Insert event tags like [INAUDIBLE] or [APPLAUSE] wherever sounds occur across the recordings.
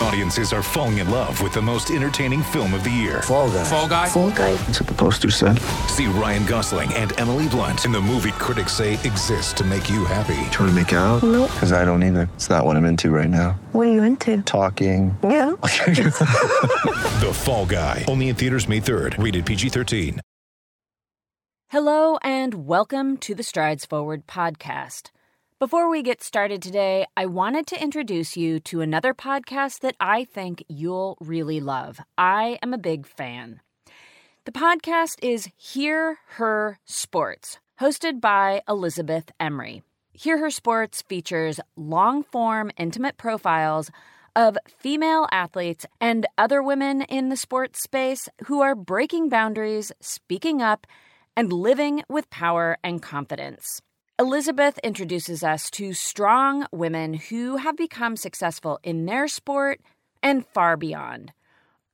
Audiences are falling in love with the most entertaining film of the year. Fall guy. Fall guy. Fall guy. That's what the poster said. See Ryan Gosling and Emily Blunt in the movie critics say exists to make you happy. Trying to make it out? Nope. Because I don't either. It's not what I'm into right now. What are you into? Talking. Yeah. [LAUGHS] [LAUGHS] The Fall Guy. Only in theaters May 3rd. Rated PG-13. Hello, and welcome to the Strides Forward podcast. Before we get started today, I wanted to introduce you to another podcast that I think you'll really love. I am a big fan. The podcast is Hear Her Sports, hosted by Elizabeth Emery. Hear Her Sports features long form, intimate profiles of female athletes and other women in the sports space who are breaking boundaries, speaking up, and living with power and confidence. Elizabeth introduces us to strong women who have become successful in their sport and far beyond.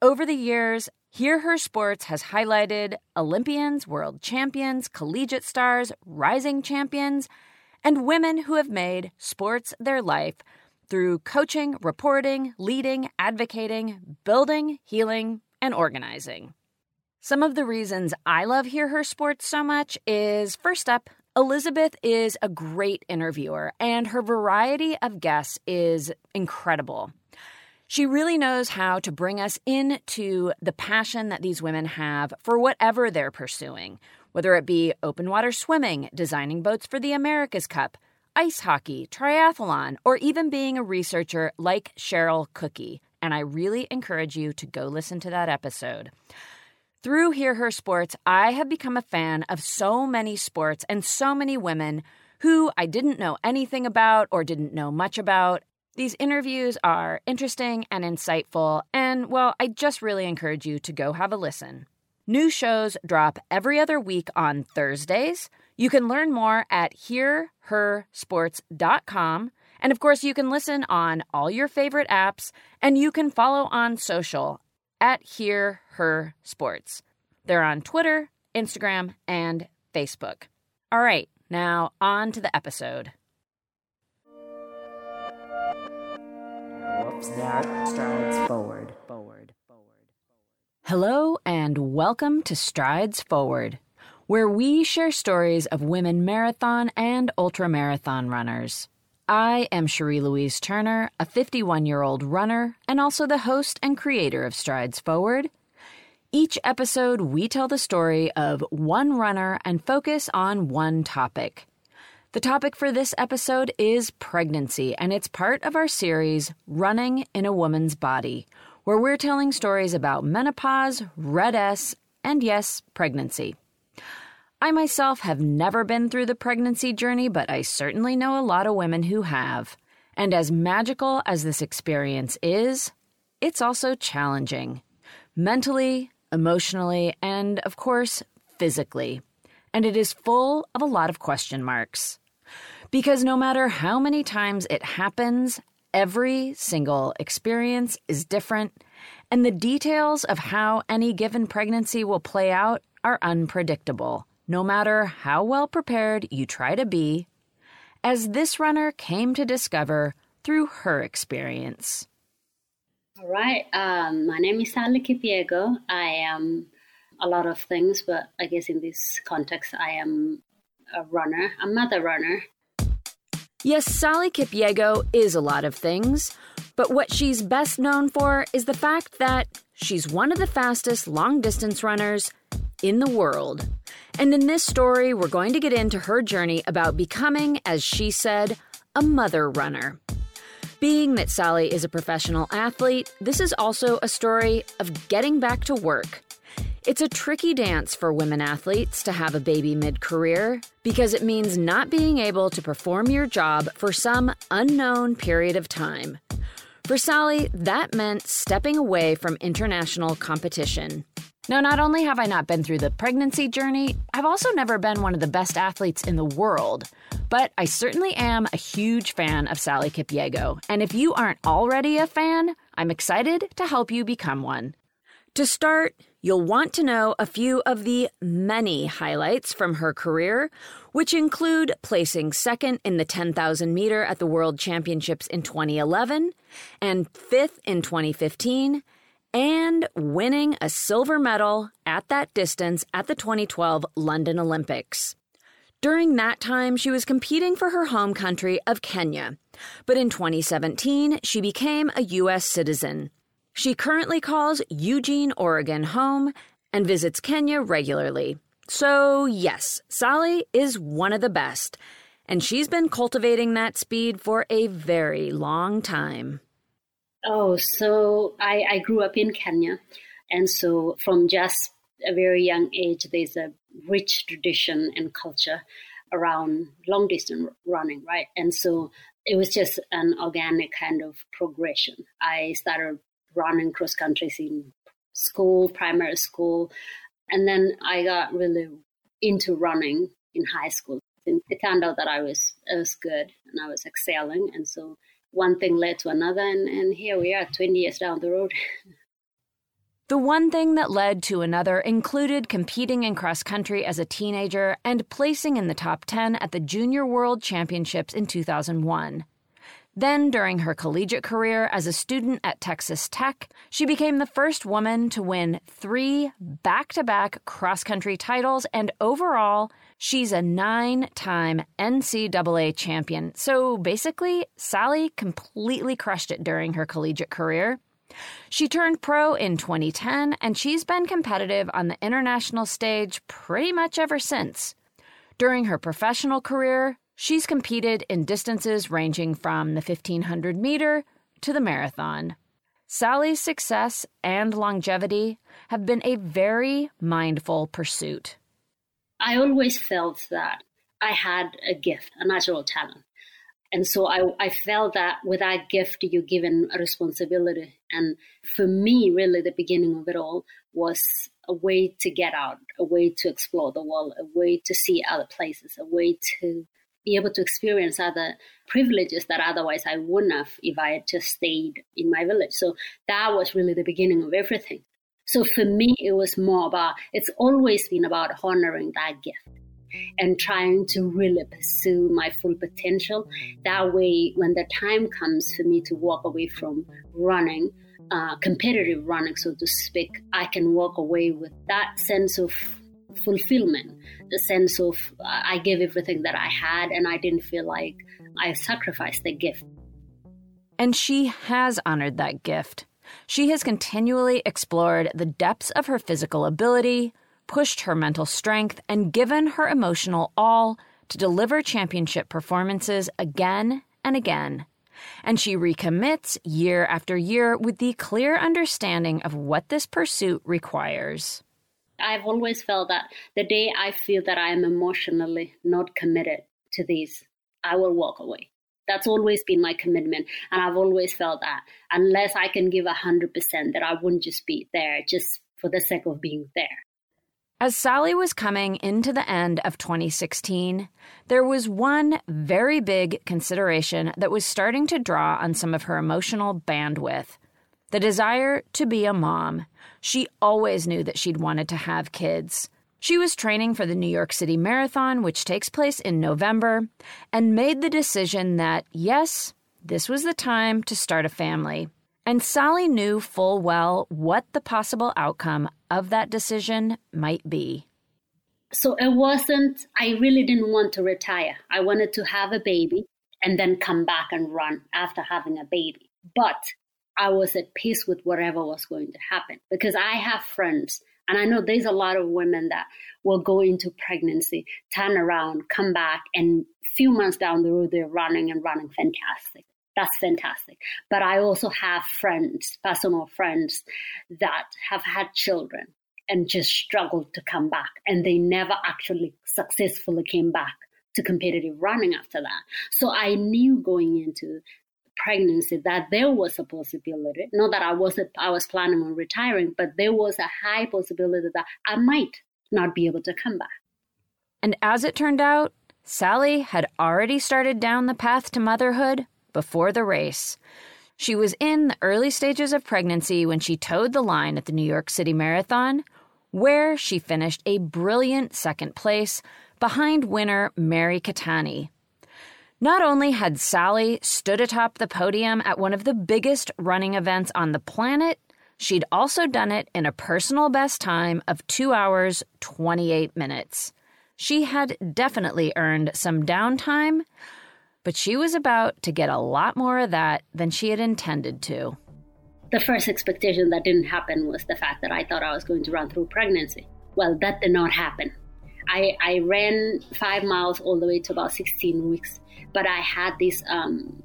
Over the years, Hear Her Sports has highlighted Olympians, world champions, collegiate stars, rising champions, and women who have made sports their life through coaching, reporting, leading, advocating, building, healing, and organizing. Some of the reasons I love Hear Her Sports so much is first up, Elizabeth is a great interviewer, and her variety of guests is incredible. She really knows how to bring us into the passion that these women have for whatever they're pursuing, whether it be open water swimming, designing boats for the America's Cup, ice hockey, triathlon, or even being a researcher like Cheryl Cooky. And I really encourage you to go listen to that episode. Through Hear Her Sports, I have become a fan of so many sports and so many women who I didn't know anything about or didn't know much about. These interviews are interesting and insightful, and well, I just really encourage you to go have a listen. New shows drop every other week on Thursdays. You can learn more at hearhersports.com. And of course, you can listen on all your favorite apps, and you can follow on social at Hear Her Sports. They're on Twitter, Instagram, and Facebook. All right, now on to the episode. Whoops that strides forward, forward. Forward. Hello, and welcome to Strides Forward, where we share stories of women marathon and ultramarathon runners. I am Cherie Louise Turner, a 51 year old runner, and also the host and creator of Strides Forward. Each episode, we tell the story of one runner and focus on one topic. The topic for this episode is pregnancy, and it's part of our series, Running in a Woman's Body, where we're telling stories about menopause, red S, and yes, pregnancy. I myself have never been through the pregnancy journey, but I certainly know a lot of women who have. And as magical as this experience is, it's also challenging mentally, emotionally, and of course, physically. And it is full of a lot of question marks. Because no matter how many times it happens, every single experience is different, and the details of how any given pregnancy will play out are unpredictable, no matter how well prepared you try to be, as this runner came to discover through her experience. All right. Um, my name is Sally Kipyego. I am a lot of things, but I guess in this context, I am a runner, a mother runner. Yes, Sally Kipyego is a lot of things, but what she's best known for is the fact that she's one of the fastest long distance runners in the world. And in this story, we're going to get into her journey about becoming, as she said, a mother runner. Being that Sally is a professional athlete, this is also a story of getting back to work. It's a tricky dance for women athletes to have a baby mid career because it means not being able to perform your job for some unknown period of time. For Sally, that meant stepping away from international competition. Now, not only have I not been through the pregnancy journey, I've also never been one of the best athletes in the world. But I certainly am a huge fan of Sally Kipyego. And if you aren't already a fan, I'm excited to help you become one. To start, you'll want to know a few of the many highlights from her career, which include placing second in the 10,000 meter at the World Championships in 2011 and fifth in 2015, and winning a silver medal at that distance at the 2012 London Olympics. During that time, she was competing for her home country of Kenya, but in 2017, she became a U.S. citizen. She currently calls Eugene, Oregon home and visits Kenya regularly. So, yes, Sally is one of the best, and she's been cultivating that speed for a very long time. Oh, so I, I grew up in Kenya. And so from just a very young age, there's a rich tradition and culture around long distance running, right? And so it was just an organic kind of progression. I started running cross countries in school, primary school, and then I got really into running in high school. And it turned out that I was I was good and I was excelling, and so one thing led to another, and, and here we are, 20 years down the road. [LAUGHS] The one thing that led to another included competing in cross country as a teenager and placing in the top 10 at the Junior World Championships in 2001. Then, during her collegiate career as a student at Texas Tech, she became the first woman to win three back to back cross country titles, and overall, she's a nine time NCAA champion. So basically, Sally completely crushed it during her collegiate career. She turned pro in 2010, and she's been competitive on the international stage pretty much ever since. During her professional career, she's competed in distances ranging from the 1500 meter to the marathon. Sally's success and longevity have been a very mindful pursuit. I always felt that I had a gift, a natural talent. And so I, I felt that with that gift, you're given a responsibility. And for me, really, the beginning of it all was a way to get out, a way to explore the world, a way to see other places, a way to be able to experience other privileges that otherwise I wouldn't have if I had just stayed in my village. So that was really the beginning of everything. So for me, it was more about, it's always been about honoring that gift and trying to really pursue my full potential. That way, when the time comes for me to walk away from running, uh, competitive running, so to speak, I can walk away with that sense of fulfillment, the sense of I gave everything that I had and I didn't feel like I sacrificed the gift. And she has honored that gift. She has continually explored the depths of her physical ability, pushed her mental strength, and given her emotional all to deliver championship performances again and again. And she recommits year after year with the clear understanding of what this pursuit requires. I've always felt that the day I feel that I am emotionally not committed to these, I will walk away. That's always been my commitment. And I've always felt that unless I can give 100%, that I wouldn't just be there just for the sake of being there. As Sally was coming into the end of 2016, there was one very big consideration that was starting to draw on some of her emotional bandwidth the desire to be a mom. She always knew that she'd wanted to have kids. She was training for the New York City Marathon, which takes place in November, and made the decision that, yes, this was the time to start a family. And Sally knew full well what the possible outcome of that decision might be. So it wasn't, I really didn't want to retire. I wanted to have a baby and then come back and run after having a baby. But I was at peace with whatever was going to happen because I have friends and I know there's a lot of women that will go into pregnancy, turn around, come back, and a few months down the road, they're running and running fantastic. That's fantastic. But I also have friends, personal friends, that have had children and just struggled to come back. And they never actually successfully came back to competitive running after that. So I knew going into pregnancy that there was a possibility not that i wasn't i was planning on retiring but there was a high possibility that i might not be able to come back and as it turned out sally had already started down the path to motherhood before the race she was in the early stages of pregnancy when she toed the line at the new york city marathon where she finished a brilliant second place behind winner Mary Keitany. Not only had Sally stood atop the podium at one of the biggest running events on the planet, she'd also done it in a personal best time of 2 hours 28 minutes. She had definitely earned some downtime, but she was about to get a lot more of that than she had intended to. The first expectation that didn't happen was the fact that I thought I was going to run through pregnancy. Well, that did not happen. I, I ran five miles all the way to about 16 weeks, but I had this um,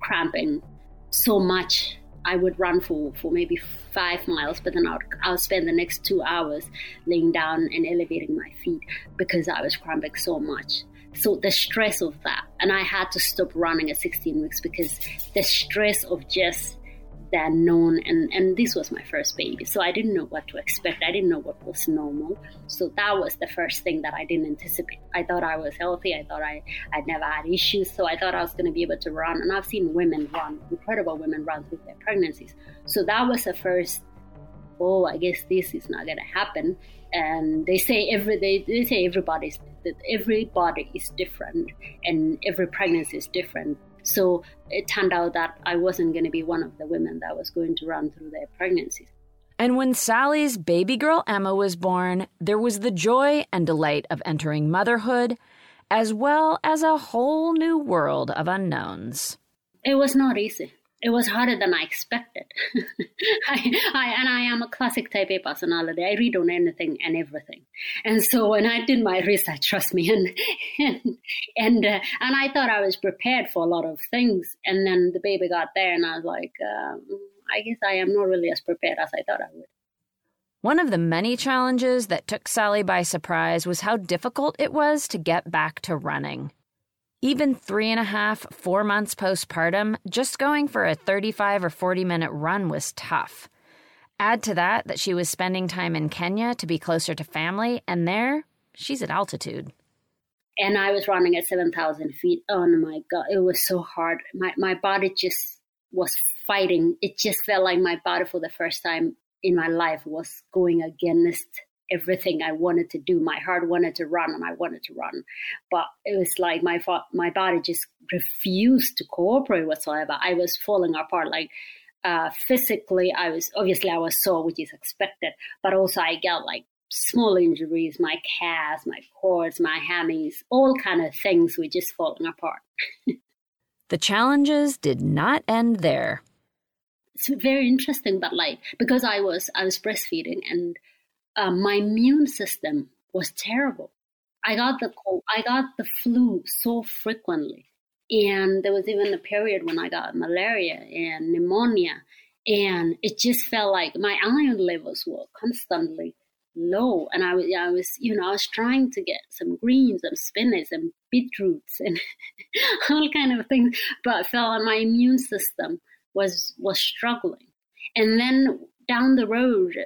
cramping so much. I would run for, for maybe five miles, but then I would, I would spend the next two hours laying down and elevating my feet because I was cramping so much. So the stress of that, and I had to stop running at 16 weeks because the stress of just the unknown and and this was my first baby. So i didn't know what to expect. I didn't know what was normal. So that was the first thing that i didn't anticipate. I thought i was healthy. I thought i i'd never had issues. So i thought i was going to be able to run. And i've seen women run incredible women run through their pregnancies. So that was the first oh i guess this is not going to happen. And they say every they, they say everybody's that every body is different and every pregnancy is different so it turned out that I wasn't going to be one of the women that was going to run through their pregnancies. And when Sally's baby girl Emma was born, there was the joy and delight of entering motherhood, as well as a whole new world of unknowns. It was not easy it was harder than I expected. [LAUGHS] I, I, and I am a classic type A personality. I read on anything and everything. And so when I did my research, trust me, and [LAUGHS] and and, uh, and I thought I was prepared for a lot of things. And then the baby got there, and I was like, um, I guess I am not really as prepared as I thought I would. One of the many challenges that took Sally by surprise was how difficult it was to get back to running. Even three and a half, four months postpartum, just going for a 35 or 40 minute run was tough. Add to that that she was spending time in Kenya to be closer to family, and there, she's at altitude. And I was running at 7,000 feet. Oh my God, it was so hard. My, my body just was fighting. It just felt like my body for the first time in my life was going against everything I wanted to do. My heart wanted to run and I wanted to run, but it was like my my body just refused to cooperate whatsoever. I was falling apart. Like uh, physically, I was obviously I was sore, which is expected, but also I got like small injuries, my calves, my quads, my hammies, all kind of things were just falling apart. the challenges did not end there. It's very interesting, but like because I was I was breastfeeding and uh, my immune system was terrible. I got the cold, I got the flu so frequently. And there was even a period when I got malaria and pneumonia. And it just felt like my iron levels were constantly low. And I was, I was, you know, I was trying to get some greens and spinach and beetroots and [LAUGHS] all kind of things, but felt like my immune system was was struggling. And then down the road,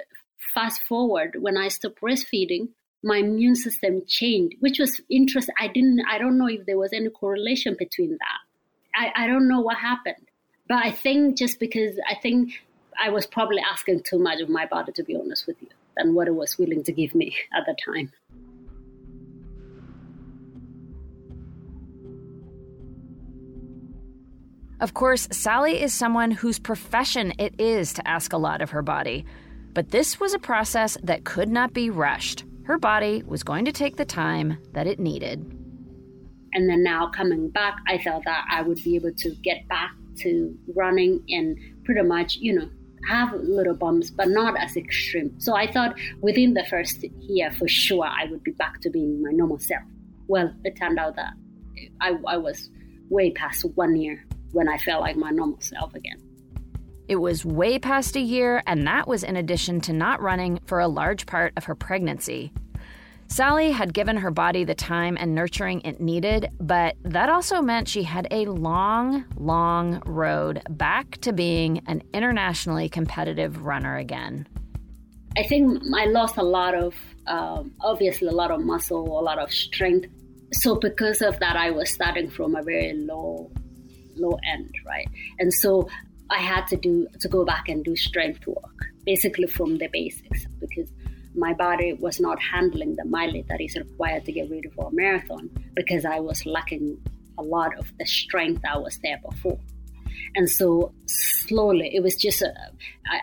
fast forward when I stopped breastfeeding, my immune system changed, which was interesting. I didn't, I don't know if there was any correlation between that. I, I don't know what happened. But I think just because I think I was probably asking too much of my body, to be honest with you, than what it was willing to give me [LAUGHS] at the time. Of course, Sally is someone whose profession it is to ask a lot of her body. But this was a process that could not be rushed. Her body was going to take the time that it needed. And then now coming back, I felt that I would be able to get back to running and pretty much, you know, have little bumps, but not as extreme. So I thought within the first year, for sure, I would be back to being my normal self. Well, it turned out that I, I was way past one year when I felt like my normal self again. It was way past a year, and that was in addition to not running for a large part of her pregnancy. Sally had given her body the time and nurturing it needed, but that also meant she had a long, long road back to being an internationally competitive runner again. I think I lost a lot of, um, obviously, a lot of muscle, a lot of strength. So because of that, I was starting from a very low, low end, right? And so I had to do to go back and do strength work, basically from the basics, because my body was not handling the mileage that is required to get ready for a marathon because I was lacking a lot of the strength that was there before. And so slowly, it was just, a,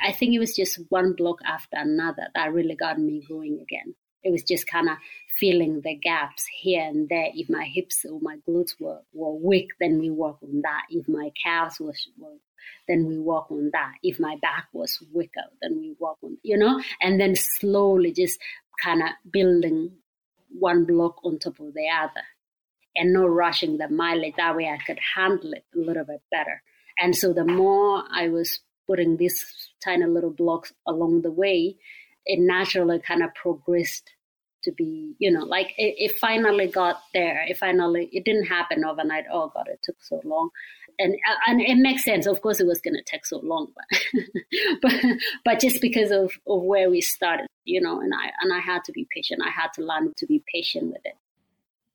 I think it was just one block after another that really got me going again. It was just kind of feeling the gaps here and there. If my hips or my glutes were, were weak, then we work on that. If my calves was, were, then we work on that. If my back was weaker, then we work on, you know, and then slowly just kind of building one block on top of the other and not rushing the mileage. That way I could handle it a little bit better. And so the more I was putting these tiny little blocks along the way, it naturally kind of progressed to be, you know, like it, it, finally got there. It finally, it didn't happen overnight. Oh God, it took so long, and uh, and it makes sense. Of course, it was going to take so long, but [LAUGHS] but but just because of of where we started, you know, and I and I had to be patient. I had to learn to be patient with it.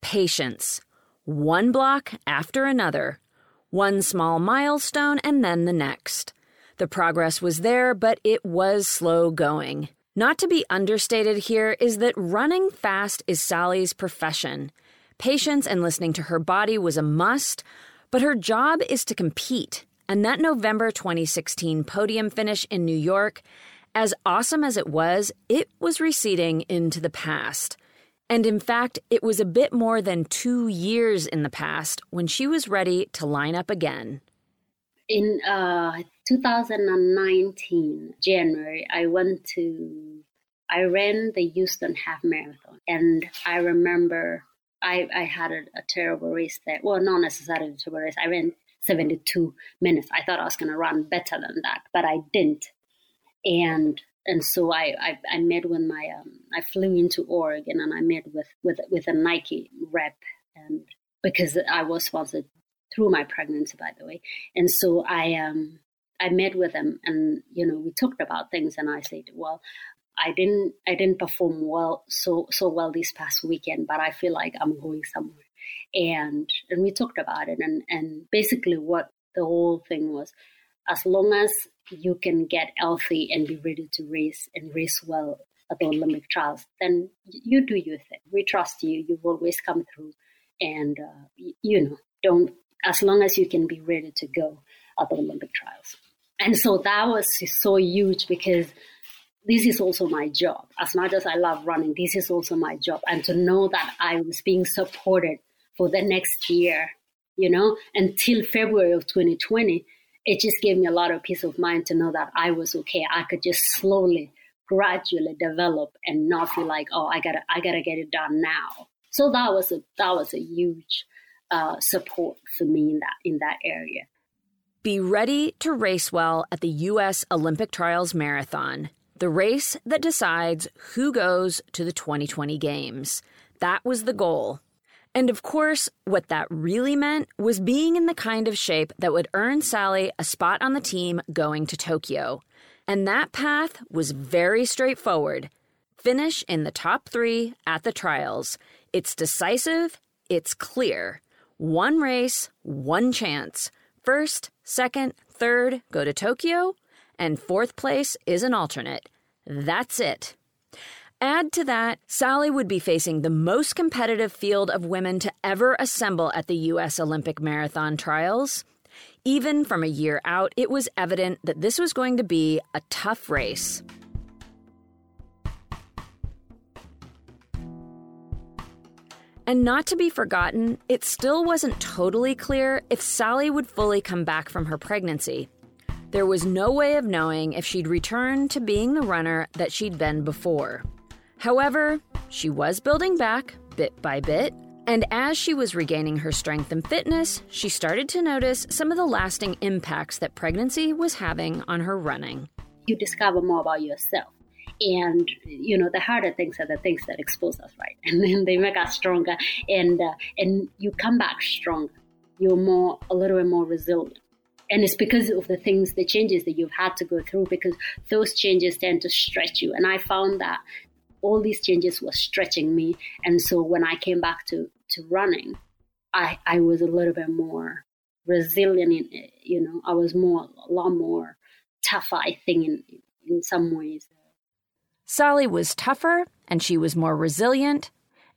Patience, one block after another, one small milestone, and then the next. The progress was there, but it was slow going. Not to be understated here is that running fast is Sally's profession. Patience and listening to her body was a must, but her job is to compete. And that November 2016 podium finish in New York, as awesome as it was, it was receding into the past. And in fact, it was a bit more than two years in the past when she was ready to line up again. In uh, 2019, January, I went to, I ran the Houston Half Marathon. And I remember I, I had a, a terrible race there. Well, not necessarily a terrible race. I ran 72 minutes. I thought I was going to run better than that, but I didn't. And and so I, I, I met with my um, I flew into Oregon and I met with with with a Nike rep and because I was sponsored through my pregnancy by the way and so I um I met with him and you know we talked about things and I said well I didn't I didn't perform well so so well this past weekend but I feel like I'm going somewhere and and we talked about it and and basically what the whole thing was as long as you can get healthy and be ready to race and race well at the Olympic trials, then you do your thing. We trust you. You've always come through, and uh, you know, don't as long as you can be ready to go at the Olympic trials. And so that was so huge because this is also my job. As much as I love running, this is also my job. And to know that I was being supported for the next year, you know, until February of 2020, it just gave me a lot of peace of mind to know that I was okay. I could just slowly, gradually develop and not feel like, oh, I gotta, I gotta get it done now. So that was a that was a huge uh, support for me in that in that area. Be ready to race well at the U.S. Olympic Trials Marathon, the race that decides who goes to the 2020 Games. That was the goal. And of course, what that really meant was being in the kind of shape that would earn Sally a spot on the team going to Tokyo. And that path was very straightforward finish in the top three at the trials. It's decisive, it's clear. One race, one chance. First, second, third go to Tokyo, and fourth place is an alternate. That's it. Add to that, Sally would be facing the most competitive field of women to ever assemble at the U.S. Olympic Marathon trials. Even from a year out, it was evident that this was going to be a tough race. And not to be forgotten, it still wasn't totally clear if Sally would fully come back from her pregnancy. There was no way of knowing if she'd return to being the runner that she'd been before. However, she was building back bit by bit, and as she was regaining her strength and fitness, she started to notice some of the lasting impacts that pregnancy was having on her running. You discover more about yourself. And you know the harder things are the things that expose us, right? [LAUGHS] And then they make us stronger, and uh, and you come back stronger. You're more a little bit more resilient and it's because of the things the changes that you've had to go through because those changes tend to stretch you and i found that all these changes were stretching me. And so when I came back to, to running, I, I was a little bit more resilient. In, you know, I was more, a lot more tougher, I think, in, in some ways. Sally was tougher and she was more resilient.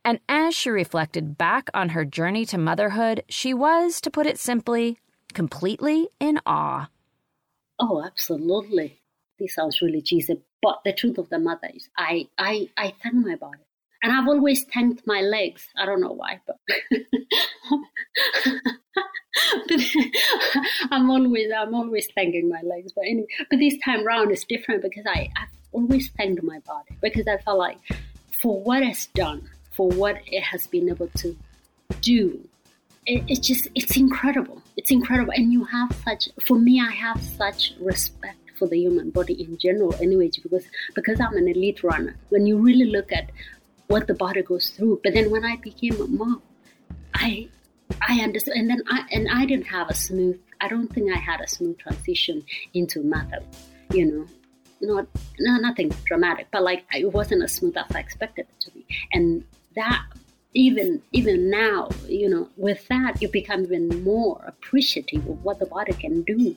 And as she reflected back on her journey to motherhood, she was, to put it simply, completely in awe. Oh, absolutely. This sounds really cheesy, but the truth of the matter is, I, I, I thank my body. And I've always thanked my legs. I don't know why, but [LAUGHS] I'm always I'm always thanking my legs. But anyway, but this time round is different because I I've always thanked my body because I felt like for what it's done, for what it has been able to do, it, it's just it's incredible. It's incredible, and you have such for me. I have such respect for the human body in general, anyways, because because I'm an elite runner. When you really look at what the body goes through. But then when I became a mom, I I understood, and then I and I didn't have a smooth. I don't think I had a smooth transition into mother. You know, not no, nothing dramatic, but like it wasn't as smooth as I expected it to be, and that even even now, you know, with that you become even more appreciative of what the body can do.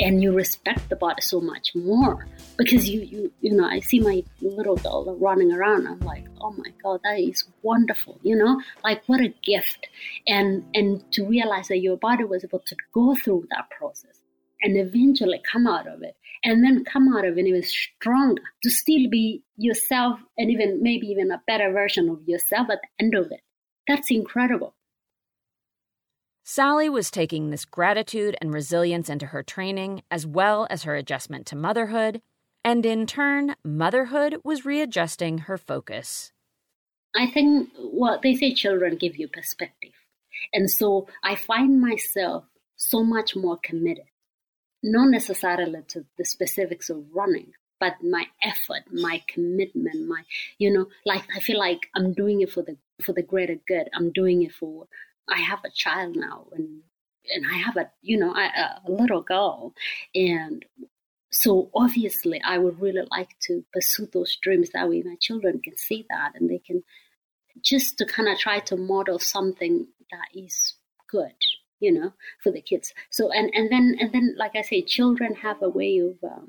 And you respect the body so much more because you you you know I see my little girl running around. I'm like oh my god that is wonderful you know? Like what a gift. And and to realize that your body was able to go through that process and eventually come out of it and then come out of it even stronger to still be yourself and even maybe even a better version of yourself at the end of it that's incredible Sally was taking this gratitude and resilience into her training, as well as her adjustment to motherhood, and in turn, motherhood was readjusting her focus. I think, well, they say children give you perspective. And so I find myself so much more committed, not necessarily to the specifics of running, but my effort, my commitment, my, you know, like I feel like I'm doing it for the for the greater good. I'm doing it for I have a child now, and and I have a you know a, a little girl, and so obviously I would really like to pursue those dreams. That way, my children can see that, and they can just to kind of try to model something that is good you know for the kids so and and then and then like i say children have a way of um,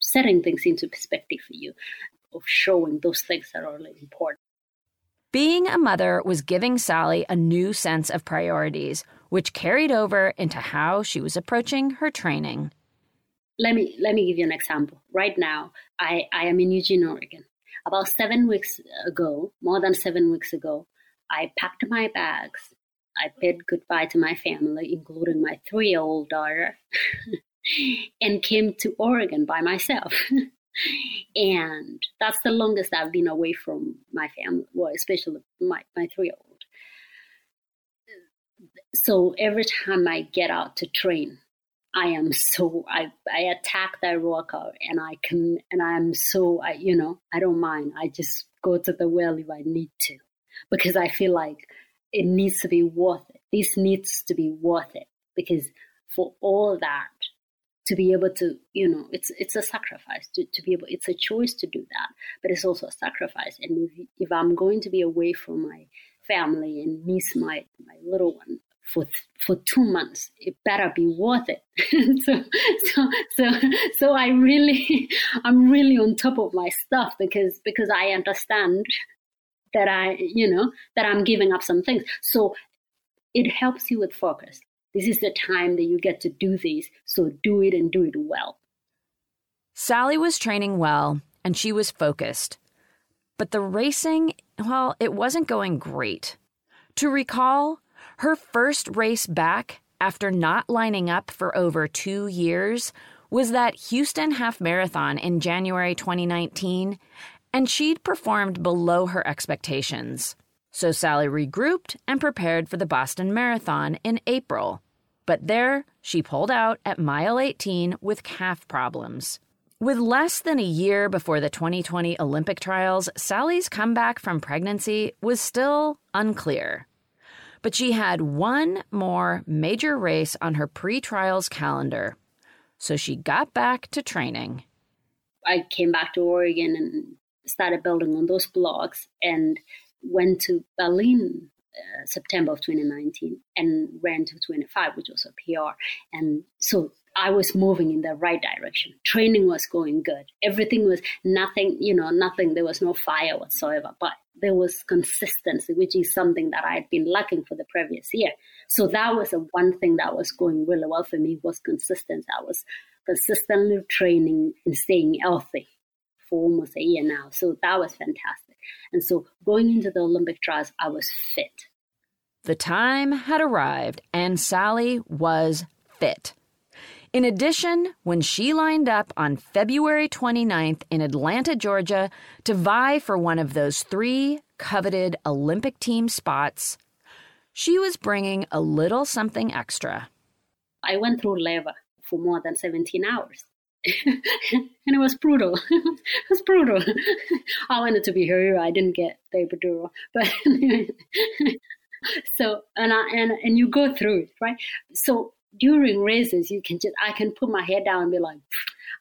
setting things into perspective for you of showing those things that are really important being a mother was giving Sally a new sense of priorities, which carried over into how she was approaching her training. Let me let me give you an example. Right now, I, I am in Eugene, Oregon. About seven weeks ago, more than seven weeks ago, I packed my bags. I bid goodbye to my family, including my three year old daughter, [LAUGHS] and came to Oregon by myself. [LAUGHS] and that's the longest I've been away from my family, well, especially my, my three year old. So every time I get out to train, I am so I I attack that workout and I can and I'm so I you know I don't mind I just go to the well if I need to because I feel like it needs to be worth it. This needs to be worth it because for all that to be able to you know it's it's a sacrifice to, to be able it's a choice to do that but it's also a sacrifice and if, if i'm going to be away from my family and miss my my little one for for two months it better be worth it [LAUGHS] so so so so i really [LAUGHS] i'm really on top of my stuff because because i understand that i you know that i'm giving up some things so it helps you with focus this is the time that you get to do this, so do it and do it well. Sally was training well and she was focused. But the racing, well, it wasn't going great. To recall, her first race back after not lining up for over two years was that Houston Half Marathon in January 2019, and she'd performed below her expectations. So Sally regrouped and prepared for the Boston Marathon in April. But there, she pulled out at mile 18 with calf problems. With less than a year before the 2020 Olympic trials, Sally's comeback from pregnancy was still unclear. But she had one more major race on her pre trials calendar. So she got back to training. I came back to Oregon and started building on those blocks and went to Berlin uh, September of 2019 and ran to 25, which was a PR. And so I was moving in the right direction. Training was going good. Everything was nothing, you know, nothing. There was no fire whatsoever, but there was consistency, which is something that I had been lacking for the previous year. So that was the one thing that was going really well for me was consistency. I was consistently training and staying healthy for almost a year now. So that was fantastic. And so going into the Olympic trials, I was fit. The time had arrived, and Sally was fit. In addition, when she lined up on February 29th in Atlanta, Georgia, to vie for one of those three coveted Olympic team spots, she was bringing a little something extra. I went through labor for more than 17 hours. [LAUGHS] and it was brutal. [LAUGHS] it was brutal. [LAUGHS] I wanted to be her I didn't get the epidural, but so and I and and you go through it, right? So during races, you can just I can put my head down and be like,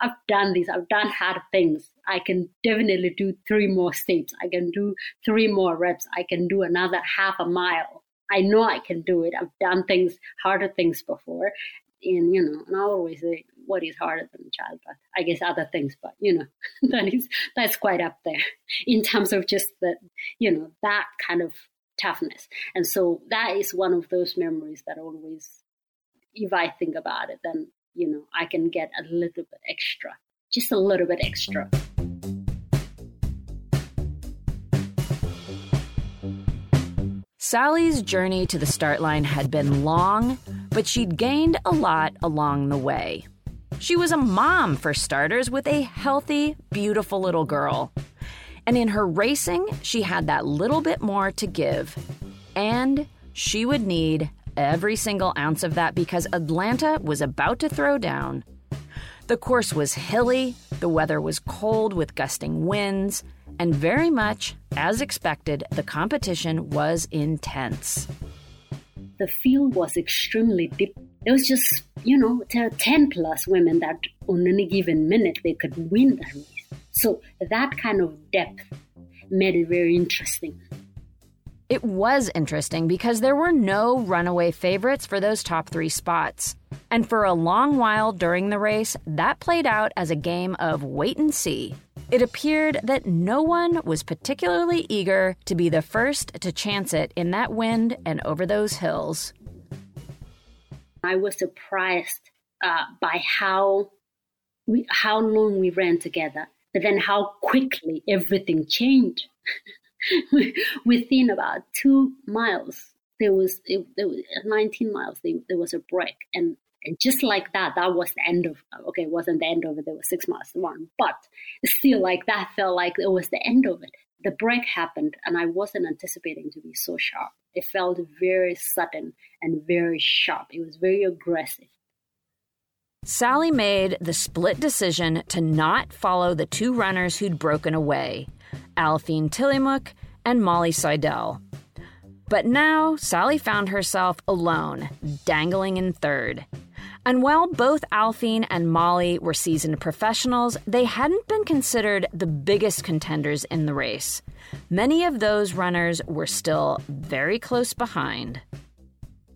I've done this. I've done hard things. I can definitely do three more steps. I can do three more reps. I can do another half a mile. I know I can do it. I've done things harder things before, and you know, and I always say, what is harder than childbirth? I guess other things, but you know, [LAUGHS] that is that's quite up there [LAUGHS] in terms of just the, you know, that kind of toughness. And so that is one of those memories that always if I think about it, then, you know, I can get a little bit extra, just a little bit extra. Sally's journey to the start line had been long, but she'd gained a lot along the way. She was a mom, for starters, with a healthy, beautiful little girl. And in her racing, she had that little bit more to give. And she would need every single ounce of that because Atlanta was about to throw down. The course was hilly, the weather was cold with gusting winds, and very much, as expected, the competition was intense. The field was extremely deep. There was just, you know, 10 plus women that on any given minute they could win the race. So that kind of depth made it very interesting. It was interesting because there were no runaway favorites for those top three spots. And for a long while during the race, that played out as a game of wait and see. It appeared that no one was particularly eager to be the first to chance it in that wind and over those hills. I was surprised uh, by how we, how long we ran together, but then how quickly everything changed. [LAUGHS] within about two miles, there was, it, there was 19 miles, there, there was a break. And, and just like that, that was the end of, okay, it wasn't the end of it, there was six miles to run, but still like that felt like it was the end of it. The break happened and I wasn't anticipating to be so sharp. It felt very sudden and very sharp. It was very aggressive. Sally made the split decision to not follow the two runners who'd broken away Aliphine Tuliamuk and Molly Seidel. But now Sally found herself alone, dangling in third. And while both Aliphine and Molly were seasoned professionals, they hadn't been considered the biggest contenders in the race. Many of those runners were still very close behind.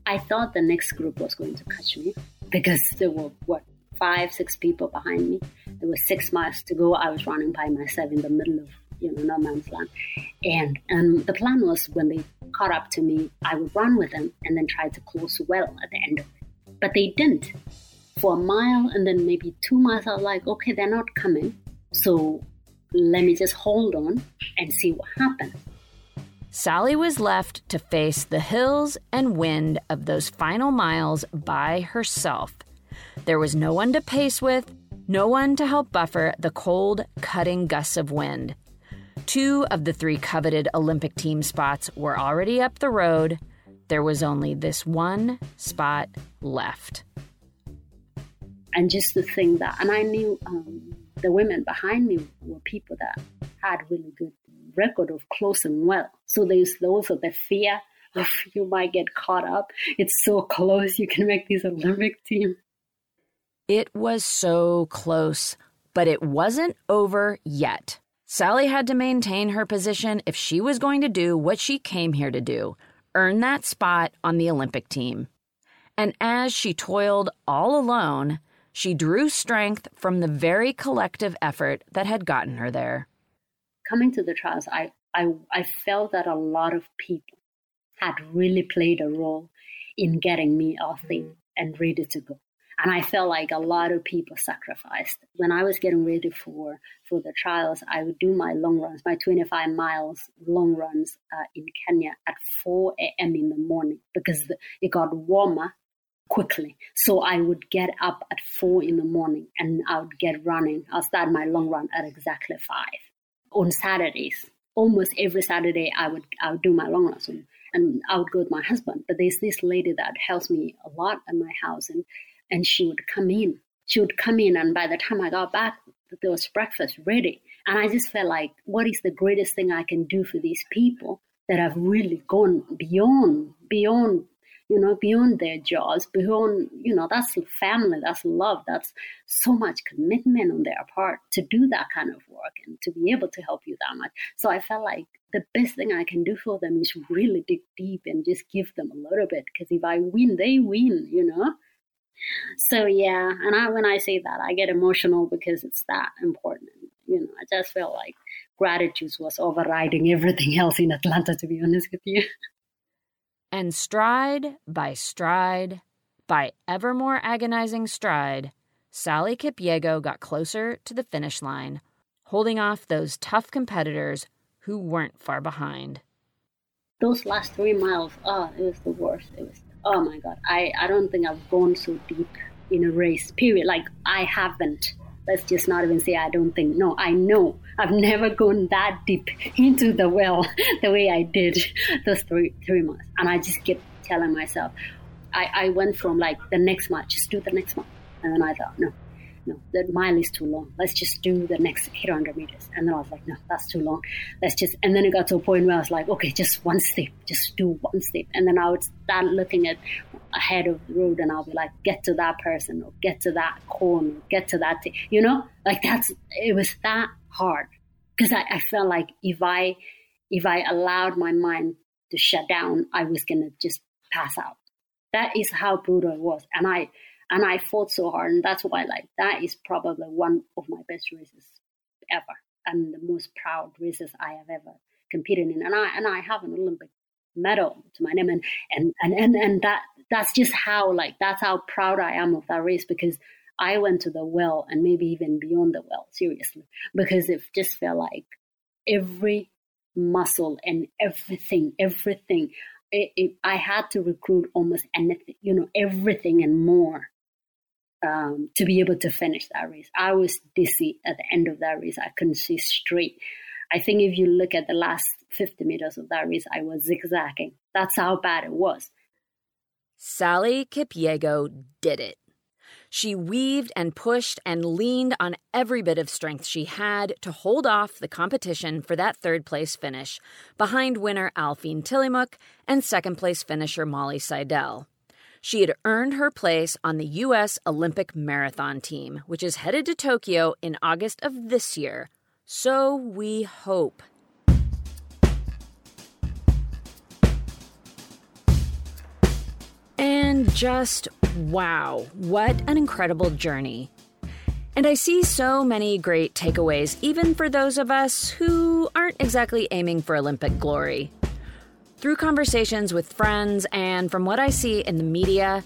I thought the next group was going to catch me because there were, what, five, six people behind me. There was six miles to go. I was running by myself in the middle of you know, no man's land. And um, the plan was when they caught up to me, I would run with them and then try to close well at the end of it. But they didn't. For a mile and then maybe two miles, I was like, okay, they're not coming. So let me just hold on and see what happens. Sally was left to face the hills and wind of those final miles by herself. There was no one to pace with, no one to help buffer the cold, cutting gusts of wind. Two of the three coveted Olympic team spots were already up the road. There was only this one spot left. And just to think that, and I knew um, the women behind me were people that had really good record of closing well. So there's also the fear of [LAUGHS] you might get caught up. It's so close, you can make this Olympic team. It was so close, but it wasn't over yet. Sally had to maintain her position if she was going to do what she came here to do earn that spot on the Olympic team. And as she toiled all alone, She drew strength from the very collective effort that had gotten her there. Coming to the trials, I, I, I felt that a lot of people had really played a role in getting me healthy and ready to go. And I felt like a lot of people sacrificed. When I was getting ready for, for the trials, I would do my long runs, my 25 miles long runs uh, in Kenya at 4 a.m. in the morning because it got warmer quickly. So I would get up at 4 in the morning and I would get running. I'll start my long run at exactly 5. On Saturdays, almost every Saturday, I would, I would do my long runs. And I would go with my husband. But there's this lady that helps me a lot at my house. And and she would come in. She would come in, and by the time I got back, there was breakfast ready. And I just felt like, what is the greatest thing I can do for these people that have really gone beyond, beyond, you know, beyond their jobs, beyond, you know, that's family, that's love, that's so much commitment on their part to do that kind of work and to be able to help you that much. So I felt like the best thing I can do for them is really dig deep and just give them a little bit. Because if I win, they win, you know? So yeah, and I, when I say that, I get emotional because it's that important. You know, I just felt like gratitude was overriding everything else in Atlanta, to be honest with you. And stride by stride, by ever more agonizing stride, Sally Kipyego got closer to the finish line, holding off those tough competitors who weren't far behind. Those last three miles, oh, it was the worst. It was oh my god i i don't think i've gone so deep in a race period. Like i haven't. Let's just not even say i don't think. No i know. I've never gone that deep [LAUGHS] into the well [LAUGHS] the way i did [LAUGHS] those three three months. And i just kept telling myself i i went from like the next month just do the next month and then i thought no no, the mile is too long. Let's just do the next 800 meters. And then I was like, no, that's too long. Let's just, and then it got to a point where I was like, okay, just one step, just do one step. And then I would start looking at ahead of the road and I'll be like, get to that person or get to that corner, get to that, thing. you know, like that's, it was that hard because I, I felt like if I, if I allowed my mind to shut down, I was going to just pass out. That is how brutal it was. And I, and I fought so hard, and that's why like that is probably one of my best races ever, and the most proud races I have ever competed in. And I and I have an Olympic medal to my name, and and and and, and that that's just how like that's how proud I am of that race because I went to the well and maybe even beyond the well, seriously, because it just felt like every muscle and everything, everything. It, it, I had to recruit almost anything, you know, everything and more um, to be able to finish that race. I was dizzy at the end of that race. I couldn't see straight. I think if you look at the last 50 meters of that race, I was zigzagging. That's how bad it was. Sally Kipyego did it. She weaved and pushed and leaned on every bit of strength she had to hold off the competition for that third place finish behind winner Aliphine Tuliamuk and second place finisher Molly Seidel. She had earned her place on the U.S. Olympic marathon team, which is headed to Tokyo in August of this year. So we hope. And just wow, what an incredible journey. And I see so many great takeaways, even for those of us who aren't exactly aiming for Olympic glory. Through conversations with friends and from what I see in the media,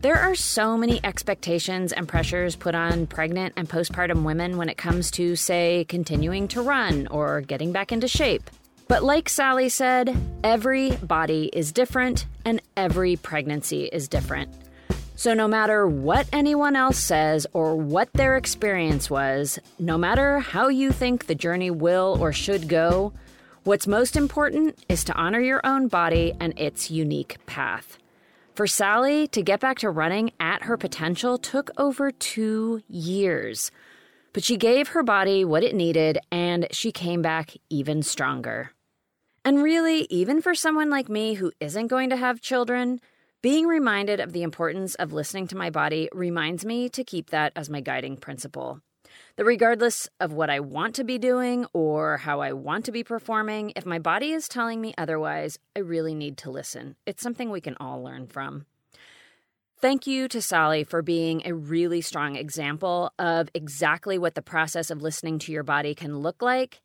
there are so many expectations and pressures put on pregnant and postpartum women when it comes to, say, continuing to run or getting back into shape. But like Sally said, every body is different and every pregnancy is different. So, no matter what anyone else says or what their experience was, no matter how you think the journey will or should go, What's most important is to honor your own body and its unique path. For Sally, to get back to running at her potential took over two years. But she gave her body what it needed and she came back even stronger. And really, even for someone like me who isn't going to have children, being reminded of the importance of listening to my body reminds me to keep that as my guiding principle. That regardless of what I want to be doing or how I want to be performing, if my body is telling me otherwise, I really need to listen. It's something we can all learn from. Thank you to Sally for being a really strong example of exactly what the process of listening to your body can look like,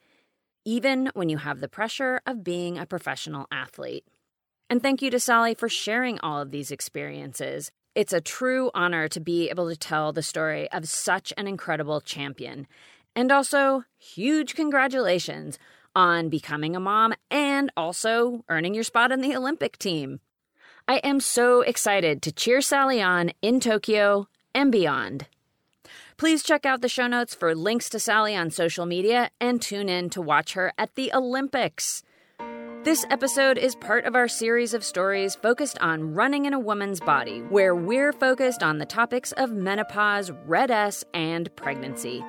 even when you have the pressure of being a professional athlete. And thank you to Sally for sharing all of these experiences. It's a true honor to be able to tell the story of such an incredible champion. And also, huge congratulations on becoming a mom and also earning your spot on the Olympic team. I am so excited to cheer Sally on in Tokyo and beyond. Please check out the show notes for links to Sally on social media and tune in to watch her at the Olympics. This episode is part of our series of stories focused on running in a woman's body, where we're focused on the topics of menopause, RED-S, and pregnancy.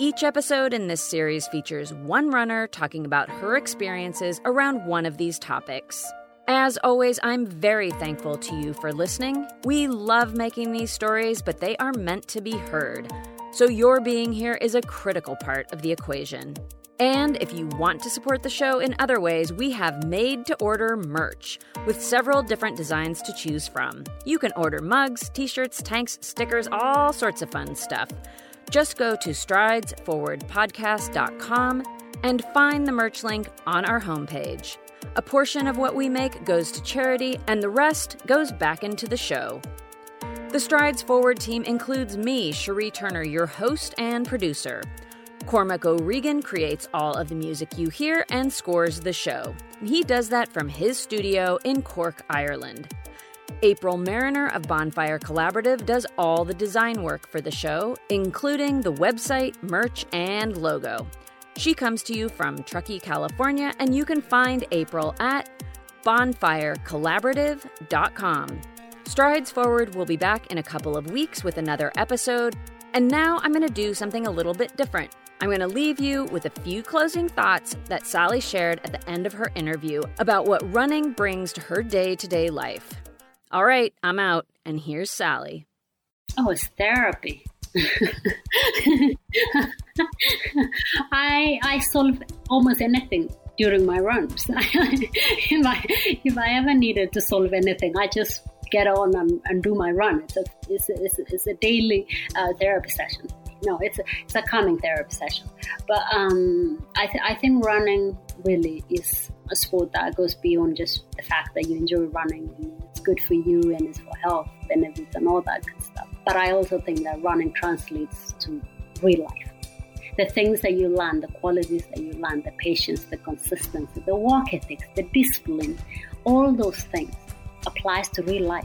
Each episode in this series features one runner talking about her experiences around one of these topics. As always, I'm very thankful to you for listening. We love making these stories, but they are meant to be heard. So, your being here is a critical part of the equation. And if you want to support the show in other ways, we have made to order merch with several different designs to choose from. You can order mugs, t shirts, tanks, stickers, all sorts of fun stuff. Just go to stridesforwardpodcast.com and find the merch link on our homepage. A portion of what we make goes to charity, and the rest goes back into the show. The Strides Forward team includes me, Cherie Turner, your host and producer. Cormac O'Regan creates all of the music you hear and scores the show. He does that from his studio in Cork, Ireland. April Mariner of Bonfire Collaborative does all the design work for the show, including the website, merch, and logo. She comes to you from Truckee, California, and you can find April at bonfirecollaborative.com. Strides Forward will be back in a couple of weeks with another episode, and now I'm going to do something a little bit different. I'm going to leave you with a few closing thoughts that Sally shared at the end of her interview about what running brings to her day to day life. All right, I'm out, and here's Sally. Oh, it's therapy. [LAUGHS] I I solve almost anything during my runs. [LAUGHS] if I if I ever needed to solve anything, I just get on and, and do my run. It's a it's a, it's a, daily uh, therapy session. No, it's a it's a calming therapy session. But um, I th- I think running really is a sport that goes beyond just the fact that you enjoy running and it's good for you and it's for health benefits and all that good stuff. But I also think that running translates to real life. The things that you learn, the qualities that you learn, the patience, the consistency, the work ethics, the discipline, all those things applies to real life.